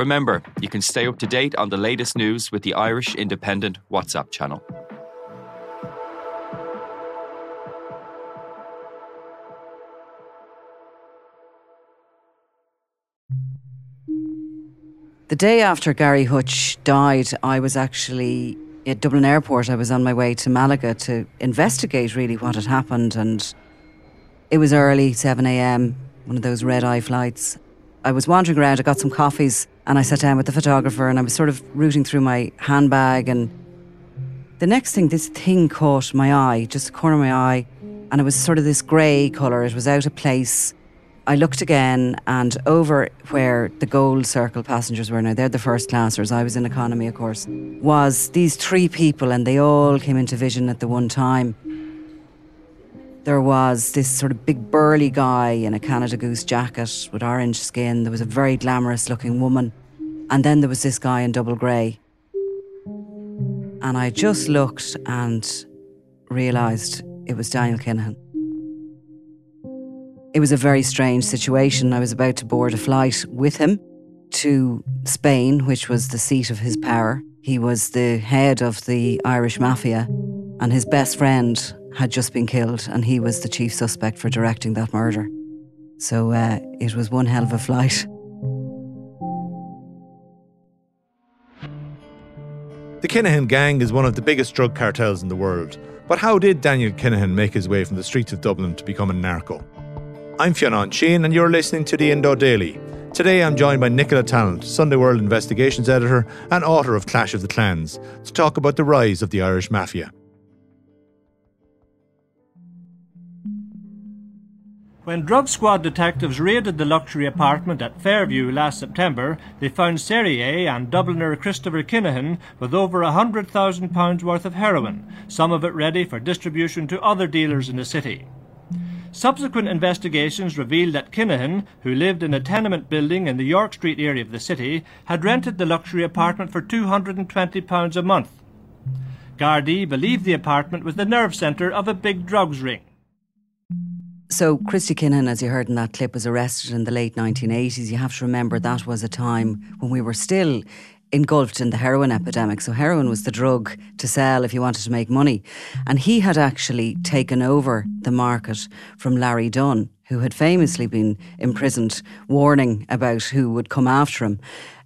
Remember, you can stay up to date on the latest news with the Irish Independent WhatsApp channel. The day after Gary Hutch died, I was actually at Dublin Airport. I was on my way to Malaga to investigate really what had happened. And it was early, 7 a.m., one of those red eye flights. I was wandering around, I got some coffees, and I sat down with the photographer and I was sort of rooting through my handbag. And the next thing, this thing caught my eye, just the corner of my eye, and it was sort of this grey colour. It was out of place. I looked again, and over where the gold circle passengers were now, they're the first classers, I was in economy, of course, was these three people, and they all came into vision at the one time. There was this sort of big burly guy in a Canada Goose jacket with orange skin. There was a very glamorous looking woman. And then there was this guy in double grey. And I just looked and realised it was Daniel Kinahan. It was a very strange situation. I was about to board a flight with him to Spain, which was the seat of his power. He was the head of the Irish mafia, and his best friend had just been killed, and he was the chief suspect for directing that murder. So uh, it was one hell of a flight. The Kinahan gang is one of the biggest drug cartels in the world. But how did Daniel Kinahan make his way from the streets of Dublin to become a narco? I'm Fionn Sheahan, and you're listening to the Indo Daily. Today I'm joined by Nicola Tallant, Sunday World Investigations Editor and author of Clash of the Clans, to talk about the rise of the Irish Mafia. When drug squad detectives raided the luxury apartment at Fairview last September, they found Serrier and Dubliner Christopher Kinahan with over £100,000 worth of heroin, some of it ready for distribution to other dealers in the city. Subsequent investigations revealed that Kinahan, who lived in a tenement building in the York Street area of the city, had rented the luxury apartment for £220 a month. Gardaí believed the apartment was the nerve centre of a big drugs ring. So, Christy Kinahan, as you heard in that clip, was arrested in the late 1980s. You have to remember that was a time when we were still engulfed in the heroin epidemic. So, heroin was the drug to sell if you wanted to make money. And he had actually taken over the market from Larry Dunne, who had famously been imprisoned, warning about who would come after him.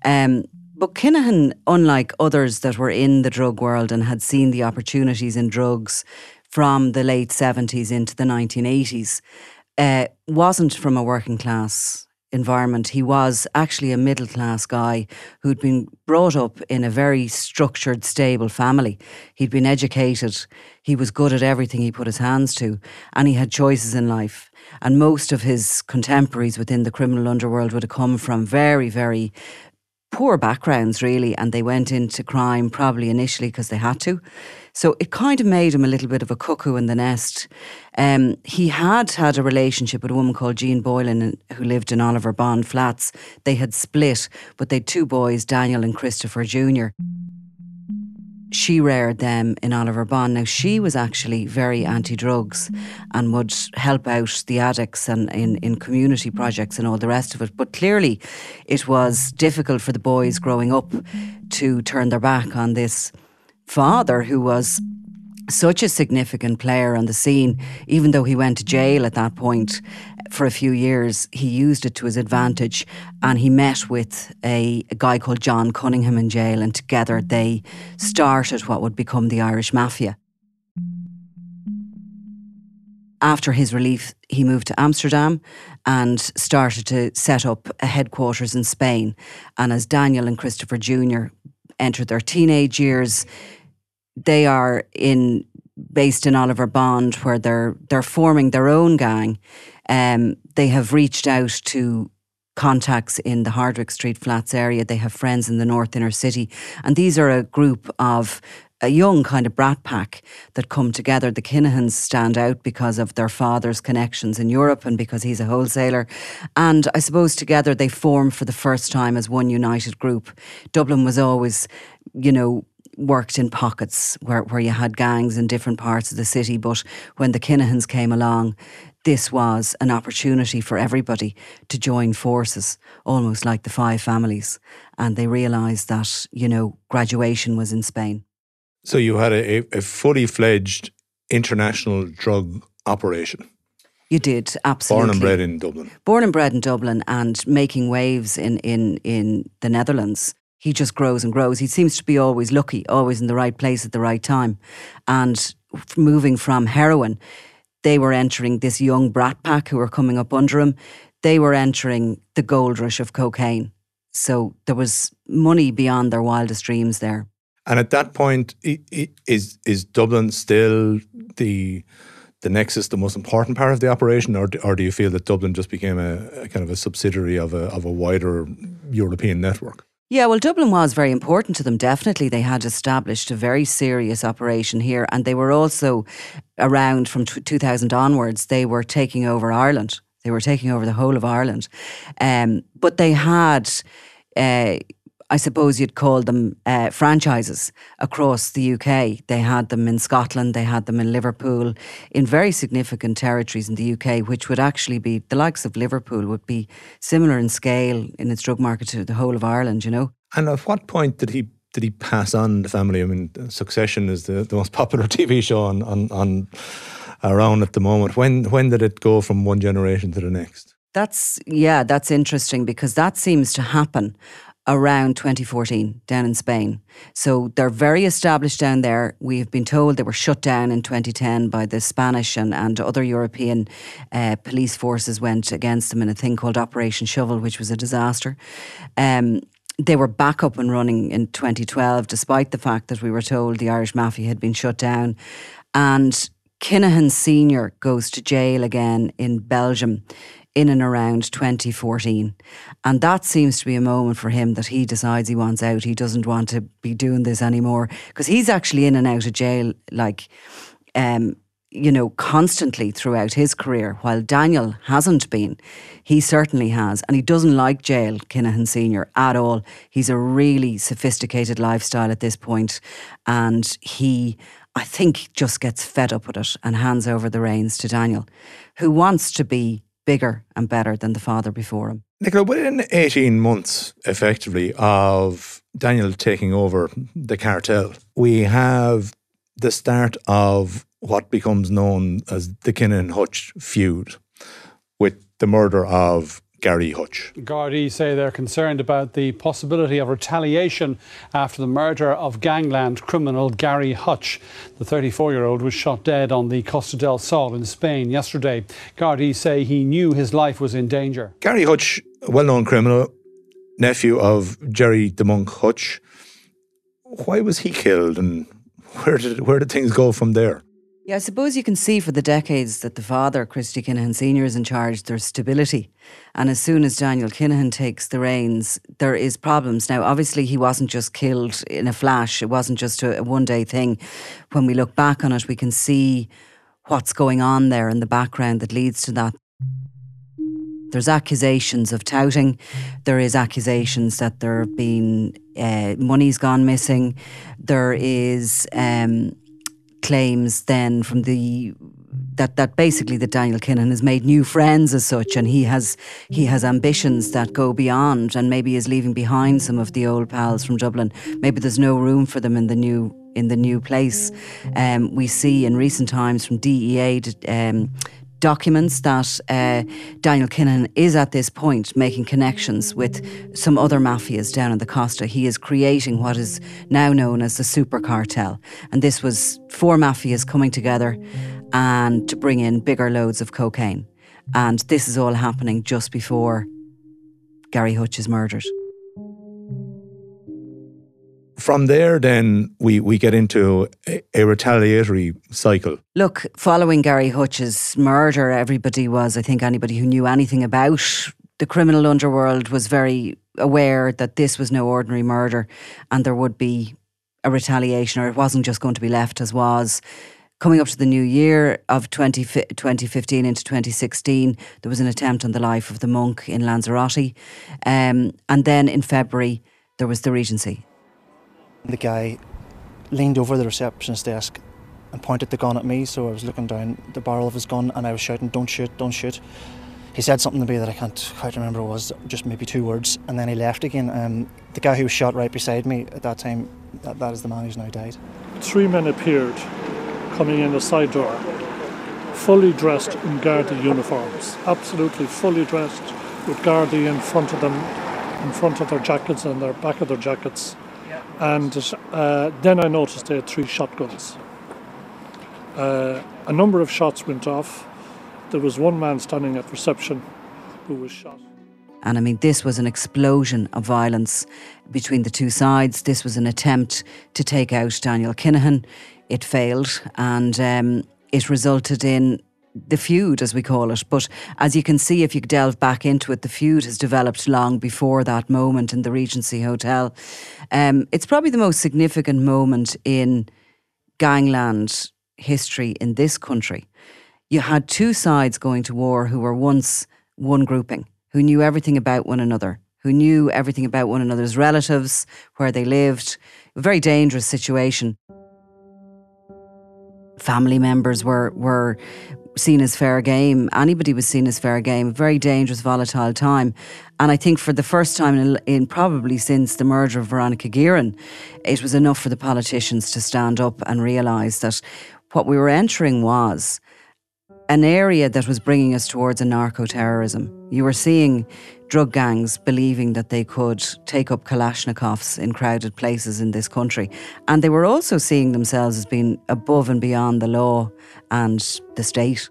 Um, but Kinahan, unlike others that were in the drug world and had seen the opportunities in drugs from the late 70s into the 1980s, uh, wasn't from a working class environment. He was actually a middle class guy who'd been brought up in a very structured, stable family. He'd been educated, he was good at everything he put his hands to, and he had choices in life. And most of his contemporaries within the criminal underworld would have come from very, very poor backgrounds, really, and they went into crime probably initially because they had to. So it kind of made him a little bit of a cuckoo in the nest. Um, he had had a relationship with a woman called Jean Boylan who lived in Oliver Bond Flats. They had split, but they had two boys, Daniel and Christopher Jr. She reared them in Oliver Bond. Now, she was actually very anti drugs and would help out the addicts and in, in community projects and all the rest of it. But clearly, it was difficult for the boys growing up to turn their back on this father who was such a significant player on the scene, even though he went to jail at that point for a few years, he used it to his advantage and he met with a, a, guy called John Cunningham in jail, and together they started what would become the Irish Mafia. After his relief, he moved to Amsterdam and started to set up a headquarters in Spain. And as Daniel and Christopher Jr. entered their teenage years, they are in based in Oliver Bond, where they're they're forming their own gang Um, they have reached out to contacts in the Hardwick Street flats area. They have friends in the North Inner City. And these are a group of a young kind of brat pack that come together. The Kinahans stand out because of their father's connections in Europe and because he's a wholesaler. And I suppose together they form for the first time as one united group. Dublin was always, you know, worked in pockets where, where you had gangs in different parts of the city. But when the Kinahans came along, this was an opportunity for everybody to join forces, almost like the five families. And they realised that, you know, graduation was in Spain. So you had a, a fully fledged international drug operation. You did, absolutely. Born and bred in Dublin. Born and bred in Dublin and making waves in, in, in the Netherlands. He just grows and grows. He seems to be always lucky, always in the right place at the right time. And moving from heroin, they were entering this young brat pack who were coming up under him. They were entering the gold rush of cocaine. So there was money beyond their wildest dreams there. And at that point, is is Dublin still the the nexus, the most important part of the operation, or or do you feel that Dublin just became a, a kind of a subsidiary of a of a wider European network? Yeah, well, Dublin was very important to them. Definitely, they had established a very serious operation here, and they were also around from t- 2000 onwards. They were taking over Ireland. They were taking over the whole of Ireland, um, but they had. Uh, I suppose you'd call them uh, franchises across the UK. They had them in Scotland, they had them in Liverpool, in very significant territories in the UK, which would actually be the likes of Liverpool would be similar in scale in its drug market to the whole of Ireland, you know. And at what point did he did he pass on the family? I mean, Succession is the, the most popular TV show on, on, on around at the moment. When when did it go from one generation to the next? That's yeah, that's interesting because that seems to happen around 2014 down in Spain. So they're very established down there. We've been told they were shut down in 2010 by the Spanish and, and other European uh, police forces went against them in a thing called Operation Shovel, which was a disaster. Um, they were back up and running in 2012, despite the fact that we were told the Irish Mafia had been shut down. And Kinahan Sr. goes to jail again in Belgium in and around 2014. And that seems to be a moment for him that he decides he wants out. He doesn't want to be doing this anymore because he's actually in and out of jail, like, um, you know, constantly throughout his career, while Daniel hasn't been. He certainly has. And he doesn't like jail, Kinahan Sr., at all. He's a really sophisticated lifestyle at this point, And he, I think, just gets fed up with it and hands over the reins to Daniel, who wants to be bigger and better than the father before him. Nicola, within 18 months, effectively, of Daniel taking over the cartel, we have the start of what becomes known as the Kinahan Hutch feud with the murder of Gary Hutch. Gardaí say they're concerned about the possibility of retaliation after the murder of gangland criminal Gary Hutch. The 34 year old was shot dead on the Costa del Sol in Spain yesterday. Gardaí say he knew his life was in danger. Gary Hutch, a well known criminal, nephew of Gerry the Monk Hutch. Why was he killed and where did, where did things go from there? Yeah, I suppose you can see for the decades that the father, Christy Kinahan Sr., is in charge, there's stability. And as soon as Daniel Kinahan takes the reins, there is problems. Now, obviously, he wasn't just killed in a flash, it wasn't just a, a one day thing. When we look back on it, we can see what's going on there in the background that leads to that. There's accusations of touting. There is accusations that there have been uh, money's gone missing. There is um, claims then from the that that basically that Daniel Kinahan has made new friends as such, and he has he has ambitions that go beyond, and maybe is leaving behind some of the old pals from Dublin. Maybe there's no room for them in the new in the new place. Um, we see in recent times from DEA um, documents that uh, Daniel Kinahan is at this point making connections with some other mafias down in the Costa. He is creating what is now known as the super cartel. And this was four mafias coming together and to bring in bigger loads of cocaine. And this is all happening just before Gary Hutch is murdered. from there, then we, we get into a, a, retaliatory cycle. Look, following Gary Hutch's murder, everybody was, I think, anybody who knew anything about the criminal underworld was very aware that this was no ordinary murder and there would be a retaliation or it wasn't just going to be left as was. Coming up to the new year of 20, 2015 into 2016, there was an attempt on the life of the monk in Lanzarote. Um, and then in February, there was the Regency. The guy leaned over the receptionist's desk and pointed the gun at me, so I was looking down the barrel of his gun and I was shouting, Don't shoot, don't shoot he said something to me that I can't quite remember it was just maybe two words and then he left again um, the guy who was shot right beside me at that time that, that is the man who's now died. Three men appeared coming in the side door fully dressed in Gardaí uniforms absolutely fully dressed with Gardaí in front of them in front of their jackets and their back of their jackets. And uh, then I noticed they had three shotguns. Uh, a number of shots went off. There was one man standing at reception who was shot. And I mean, this was an explosion of violence between the two sides. This was an attempt to take out Daniel Kinahan. It failed, and um, it resulted in the feud, as we call it. But as you can see, if you delve back into it, the feud has developed long before that moment in the Regency Hotel. Um, it's probably the most significant moment in gangland history in this country you had two sides going to war who were once one grouping, who knew everything about one another, who knew everything about one another's relatives, where they lived. A very dangerous situation. Family members were were seen as fair game. Anybody was seen as fair game. Very dangerous, volatile time. And I think for the first time in, in, probably since the murder of Veronica Guerin, it was enough for the politicians to stand up and realise that what we were entering was an area that was bringing us towards a narco terrorism. You were seeing drug gangs believing that they could take up Kalashnikovs in crowded places in this country. And they were also seeing themselves as being above and beyond the law and the state.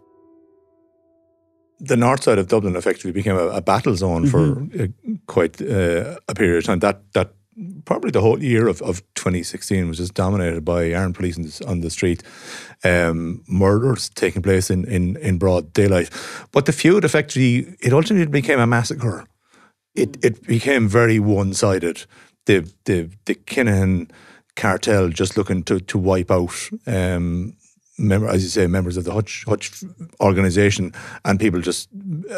The north side of Dublin effectively became a, a battle zone mm-hmm. for uh, quite uh, a period of time. That that probably the whole year of, of 2016 was just dominated by armed police on the street, um, murders taking place in, in, in broad daylight. But the feud effectively, it ultimately became a massacre. It it became very one sided. The the the Kinahan cartel just looking to to wipe out um, as you say, members of the Hutch, Hutch organization and people just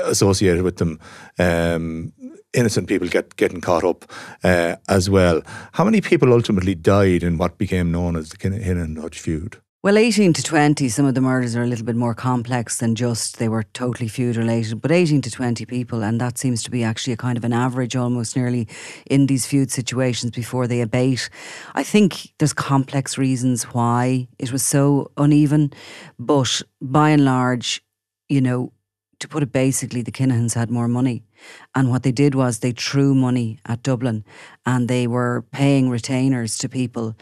associated with them. Um, innocent people get getting caught up uh, as well. How many people ultimately died in what became known as the Kinahan Hutch feud? Well, 18 to 20, some of the murders are a little bit more complex than just they were totally feud related, but 18 to 20 people, and that seems to be actually a kind of an average almost nearly in these feud situations before they abate. I think there's complex reasons why it was so uneven, but by and large, you know, to put it basically, the Kinahans had more money. And what they did was they threw money at Dublin and they were paying retainers to people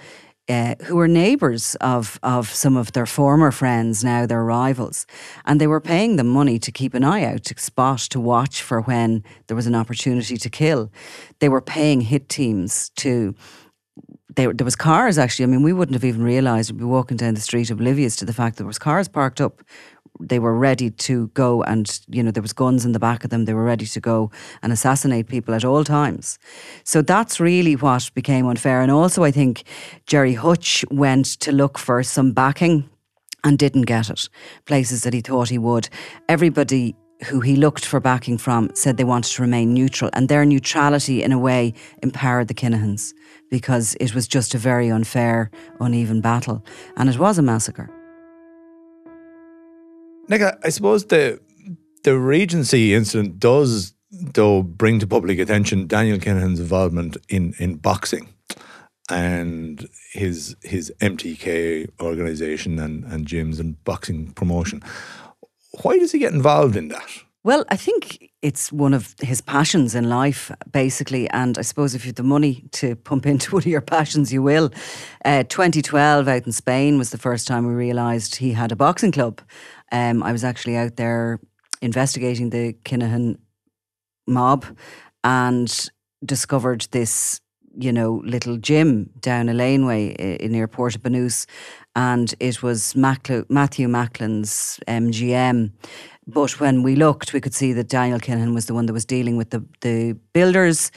uh, who were neighbours of, of some of their former friends, now their rivals. And they were paying them money to keep an eye out, to spot, to watch for when there was an opportunity to kill. They were paying hit teams to. They, there was cars actually. I mean, we wouldn't have even realised we'd be walking down the street oblivious to the fact that there was cars parked up they were ready to go and you know there was guns in the back of them they were ready to go and assassinate people at all times. So that's really what became unfair. And also i think gerry hutch went to look for some backing and didn't get it. Places that he thought he would. Everybody who he looked for backing from said they wanted to remain neutral and their neutrality in a way empowered the Kinahans because it was just a very unfair uneven battle. And it was a massacre Nick, I suppose the the Regency incident does, though, bring to public attention Daniel Kinahan's involvement in, in boxing and his his MTK organization and, and gyms and boxing promotion. Why does he get involved in that? Well, I think it's one of his passions in life, basically. And I suppose if you have the money to pump into one of your passions, you will. Uh, 2012 out in Spain was the first time we realised he had a boxing club. Um, I was actually out there investigating the Kinahan mob and discovered this you know, little gym down a laneway in, near Puerto Banús, and it was Matthew Macklin's MGM. But when we looked, we could see that Daniel Kinahan was the one that was dealing with the, the builders.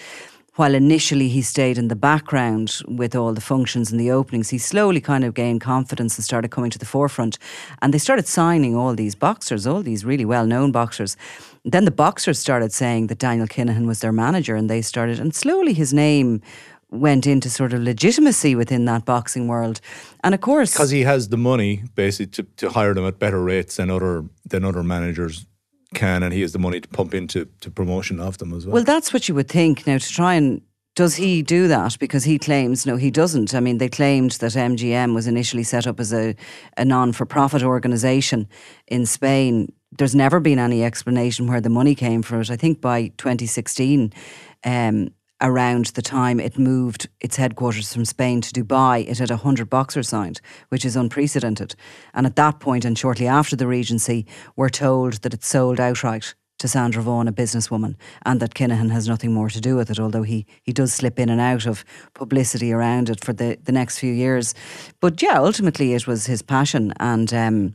While initially he stayed in the background with all the functions and the openings, he slowly kind of gained confidence and started coming to the forefront. And they started signing all these boxers, all these really well known boxers. Then the boxers started saying that Daniel Kinahan was their manager, and they started, and slowly his name went into sort of legitimacy within that boxing world. And of course, because he has the money basically to, to hire them at better rates than other than other managers can, and he has the money to pump into to promotion of them as well. Well, that's what you would think. Now to try and does he do that? Because he claims no, he doesn't. I mean, they claimed that MGM was initially set up as a, a non for profit organisation in Spain there's never been any explanation where the money came from it. I think by 2016, um, around the time it moved its headquarters from Spain to Dubai, it had 100 boxers signed, which is unprecedented. And at that point, and shortly after the Regency, we're told that it sold outright to Sandra Vaughan, a businesswoman, and that Kinahan has nothing more to do with it, although he, he does slip in and out of publicity around it for the, the next few years. But yeah, ultimately it was his passion. And um,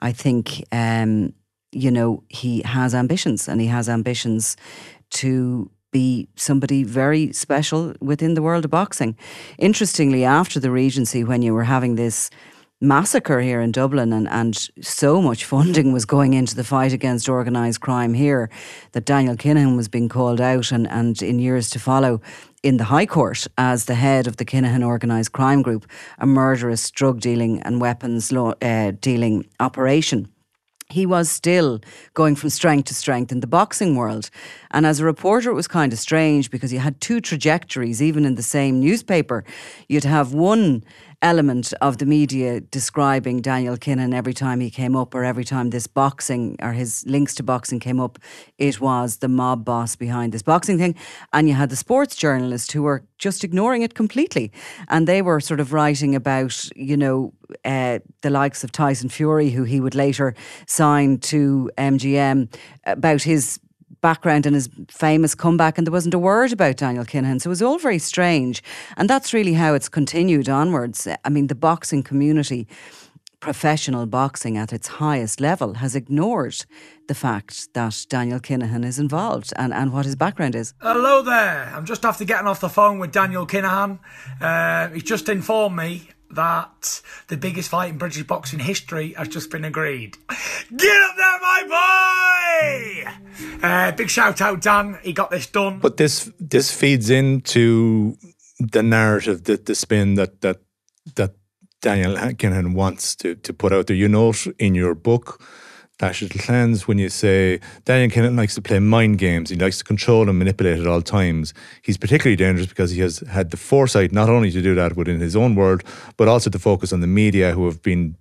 I think um, you know, he has ambitions and he has ambitions to be somebody very special within the world of boxing. Interestingly, after the Regency, when you were having this massacre here in Dublin and, and so much funding was going into the fight against organised crime here that Daniel Kinahan was being called out and, and in years to follow in the High Court as the head of the Kinahan Organised Crime Group, a murderous drug dealing and weapons law, uh, dealing operation he was still going from strength to strength in the boxing world. And as a reporter, it was kind of strange because you had two trajectories, even in the same newspaper. You'd have one element of the media describing Daniel Kinahan every time he came up or every time this boxing or his links to boxing came up, it was the mob boss behind this boxing thing. And you had the sports journalists who were just ignoring it completely. And they were sort of writing about, you know, uh, the likes of Tyson Fury, who he would later sign to MGM, about his background and his famous comeback, and there wasn't a word about Daniel Kinahan. So it was all very strange. And that's really how it's continued onwards. I mean, the boxing community, professional boxing at its highest level, has ignored the fact that Daniel Kinahan is involved and, and what his background is. Hello there. I'm just after getting off the phone with Daniel Kinahan. Uh, he's just informed me that the biggest fight in British boxing history has just been agreed. Get up there, my boy! Uh, big shout out, Dan. He got this done. But this this feeds into the narrative, that the spin that that that Daniel Kinahan wants to to put out there. You note in your book Clash of the Clans when you say Daniel Kinahan likes to play mind games. He likes to control and manipulate at all times. He's particularly dangerous because he has had the foresight not only to do that within his own world, but also to focus on the media who have been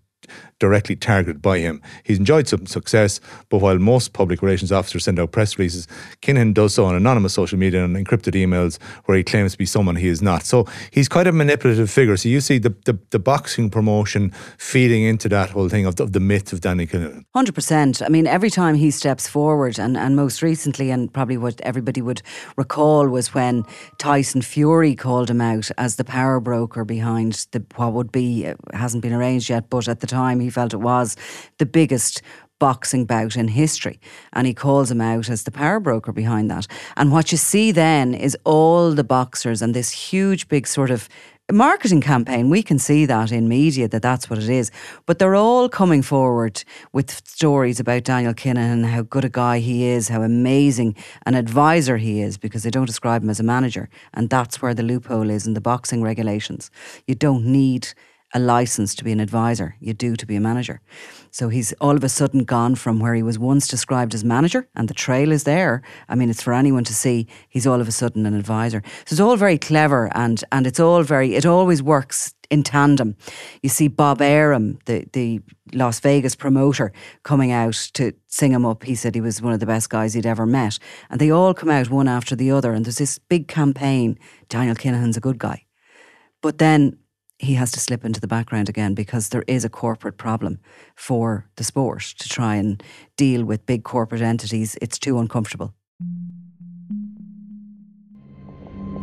directly targeted by him. He's enjoyed some success, but while most public relations officers send out press releases, Kinahan does so on anonymous social media and encrypted emails where he claims to be someone he is not. So he's quite a manipulative figure. So you see the, the, the boxing promotion feeding into that whole thing of the, of the myth of Danny Kinahan. 100%. I mean, every time he steps forward, and, and most recently, and probably what everybody would recall was when Tyson Fury called him out as the power broker behind the what would be, uh, hasn't been arranged yet, but at the time he felt it was the biggest boxing bout in history. And he calls him out as the power broker behind that. And what you see then is all the boxers and this huge, big sort of marketing campaign. We can see that in media that that's what it is. But they're all coming forward with stories about Daniel Kinahan, how good a guy he is, how amazing an advisor he is, because they don't describe him as a manager. And that's where the loophole is in the boxing regulations. You don't need a license to be an advisor. You do to be a manager. So he's all of a sudden gone from where he was once described as manager, and the trail is there. I mean, it's for anyone to see. He's all of a sudden an advisor. So it's all very clever, and and it's all very. It always works in tandem. You see Bob Arum, the the Las Vegas promoter, coming out to sing him up. He said he was one of the best guys he'd ever met, and they all come out one after the other. And there's this big campaign. Daniel Kinahan's a good guy, but then he has to slip into the background again because there is a corporate problem for the sport to try and deal with big corporate entities. It's too uncomfortable.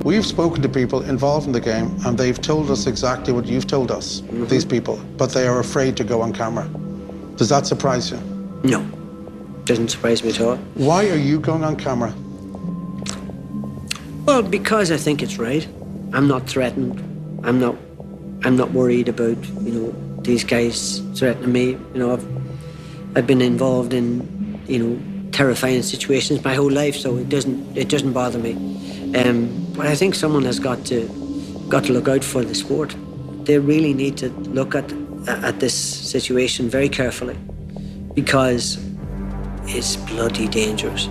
We've spoken to people involved in the game and they've told us exactly what you've told us, mm-hmm. these people, but they are afraid to go on camera. Does that surprise you? No, doesn't surprise me at all. Why are you going on camera? Well, because I think it's right. I'm not threatened. I'm not. I'm not worried about you know these guys threatening me. You know, I've I've been involved in you know terrifying situations my whole life, so it doesn't it doesn't bother me. Um, but I think someone has got to got to look out for the sport. They really need to look at at this situation very carefully because it's bloody dangerous.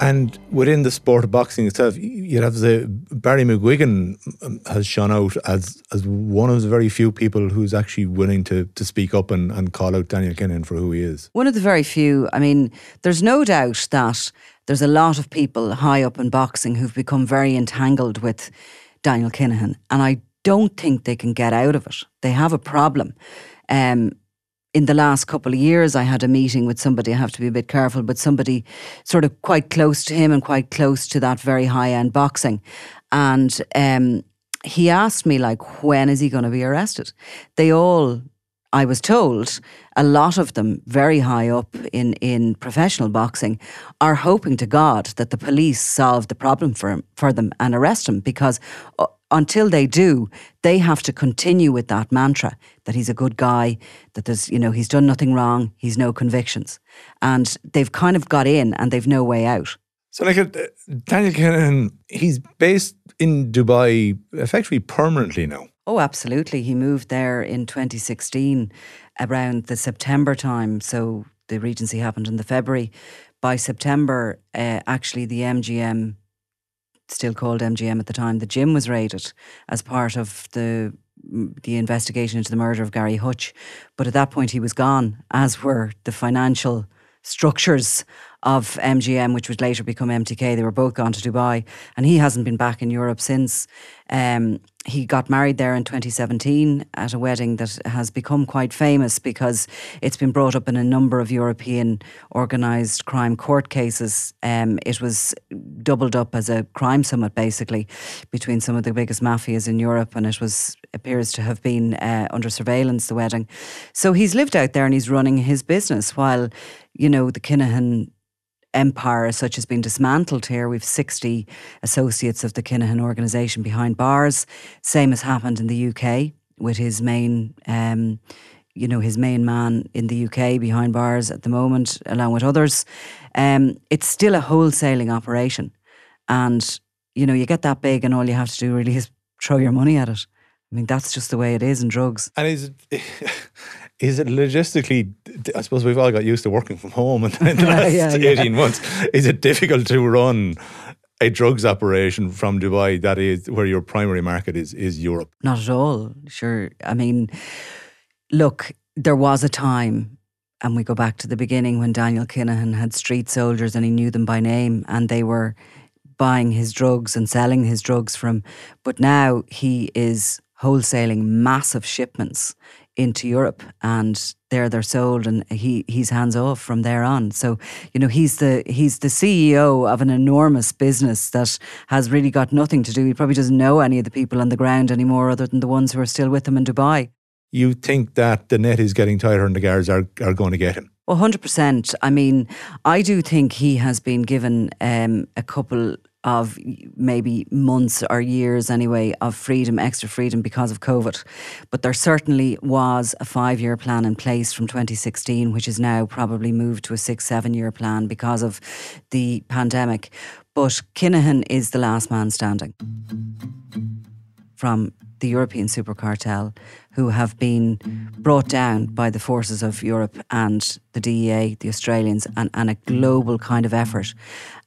And within the sport of boxing itself, you'd have the Barry McGuigan um, has shone out as as one of the very few people who's actually willing to to speak up and, and call out Daniel Kinahan for who he is. One of the very few. I mean, there's no doubt that there's a lot of people high up in boxing who've become very entangled with Daniel Kinahan, and I don't think they can get out of it. They have a problem. Um, in the last couple of years, I had a meeting with somebody, I have to be a bit careful, but somebody sort of quite close to him and quite close to that very high end boxing. And um, he asked me, like, when is he going to be arrested? They all, I was told, a lot of them very high up in, in professional boxing are hoping to God that the police solve the problem for, for them and arrest him because uh, until they do, they have to continue with that mantra that he's a good guy, that there's, you know, he's done nothing wrong, he's no convictions. And they've kind of got in and they've no way out. So, like, uh, Daniel Kinahan, he's based in Dubai effectively permanently now. Oh, absolutely. He moved there in 2016 around the September time. So, the Regency happened in the February. By September, uh, actually, the MGM still called MGM at the time, the gym was raided as part of the the investigation into the murder of Gary Hutch. But at that point, he was gone, as were the financial structures of MGM, which would later become MTK. They were both gone to Dubai, and he hasn't been back in Europe since. Um, he got married there in 2017 at a wedding that has become quite famous because it's been brought up in a number of European organised crime court cases. Um, it was doubled up as a crime summit, basically, between some of the biggest mafias in Europe, and it was appears to have been uh, under surveillance. The wedding, so he's lived out there and he's running his business while, you know, the Kinahan empire as such has been dismantled here. We've 60 associates of the Kinahan organisation behind bars. Same has happened in the UK with his main, um, you know, his main man in the UK behind bars at the moment, along with others. Um, it's still a wholesaling operation. And, you know, you get that big and all you have to do really is throw your money at it. I mean, that's just the way it is in drugs. And is it, is it logistically? I suppose we've all got used to working from home in the last yeah, yeah. eighteen months. Is it difficult to run a drugs operation from Dubai that is where your primary market is is Europe? Not at all. Sure. I mean, look, there was a time. And we go back to the beginning when Daniel Kinahan had street soldiers and he knew them by name and they were buying his drugs and selling his drugs from. But now he is wholesaling massive shipments into Europe and there they're sold and he he's hands off from there on. So, you know, he's the he's the CEO of an enormous business that has really got nothing to do. He probably doesn't know any of the people on the ground anymore other than the ones who are still with him in Dubai. You think that the net is getting tighter and the guards are, are going to get him? Well, 100%. I mean, I do think he has been given um, a couple of maybe months or years anyway of freedom, extra freedom because of COVID. But there certainly was a five year plan in place from 2016, which is now probably moved to a six, seven year plan because of the pandemic. But Kinahan is the last man standing from the European super cartel who have been brought down by the forces of Europe and the DEA, the Australians, and, and a global kind of effort.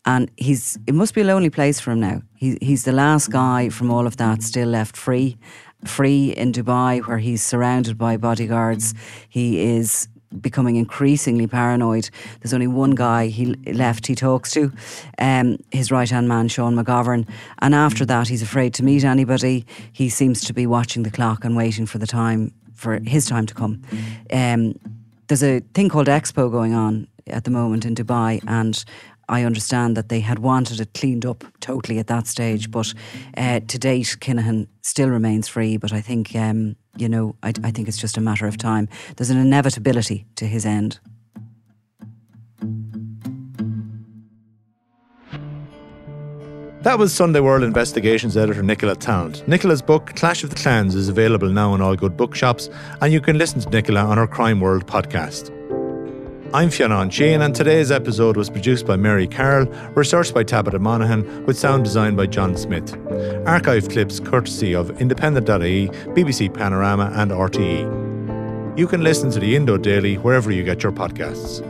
And he's it must be a lonely place for him now. He, he's the last guy from all of that still left free, free in Dubai, where he's surrounded by bodyguards. He is becoming increasingly paranoid. There's only one guy he left he talks to, um, his right hand man, Sean McGovern. And after that, he's afraid to meet anybody. He seems to be watching the clock and waiting for the time, for his time to come. Um, there's a thing called Expo going on at the moment in Dubai, and I understand that they had wanted it cleaned up totally at that stage, but uh, to date, Kinahan still remains free. But I think, um, you know, I, I think it's just a matter of time. There's an inevitability to his end. That was Sunday World Investigations editor Nicola Tallant. Nicola's book, Clash of the Clans, is available now in all good bookshops, and you can listen to Nicola on her Crime World podcast. I'm Fionn Sheahan, and today's episode was produced by Mary Carroll, researched by Tabitha Monaghan, with sound design by John Smith. Archive clips courtesy of Independent.ie, BBC Panorama, and RTE. You can listen to the Indo Daily wherever you get your podcasts.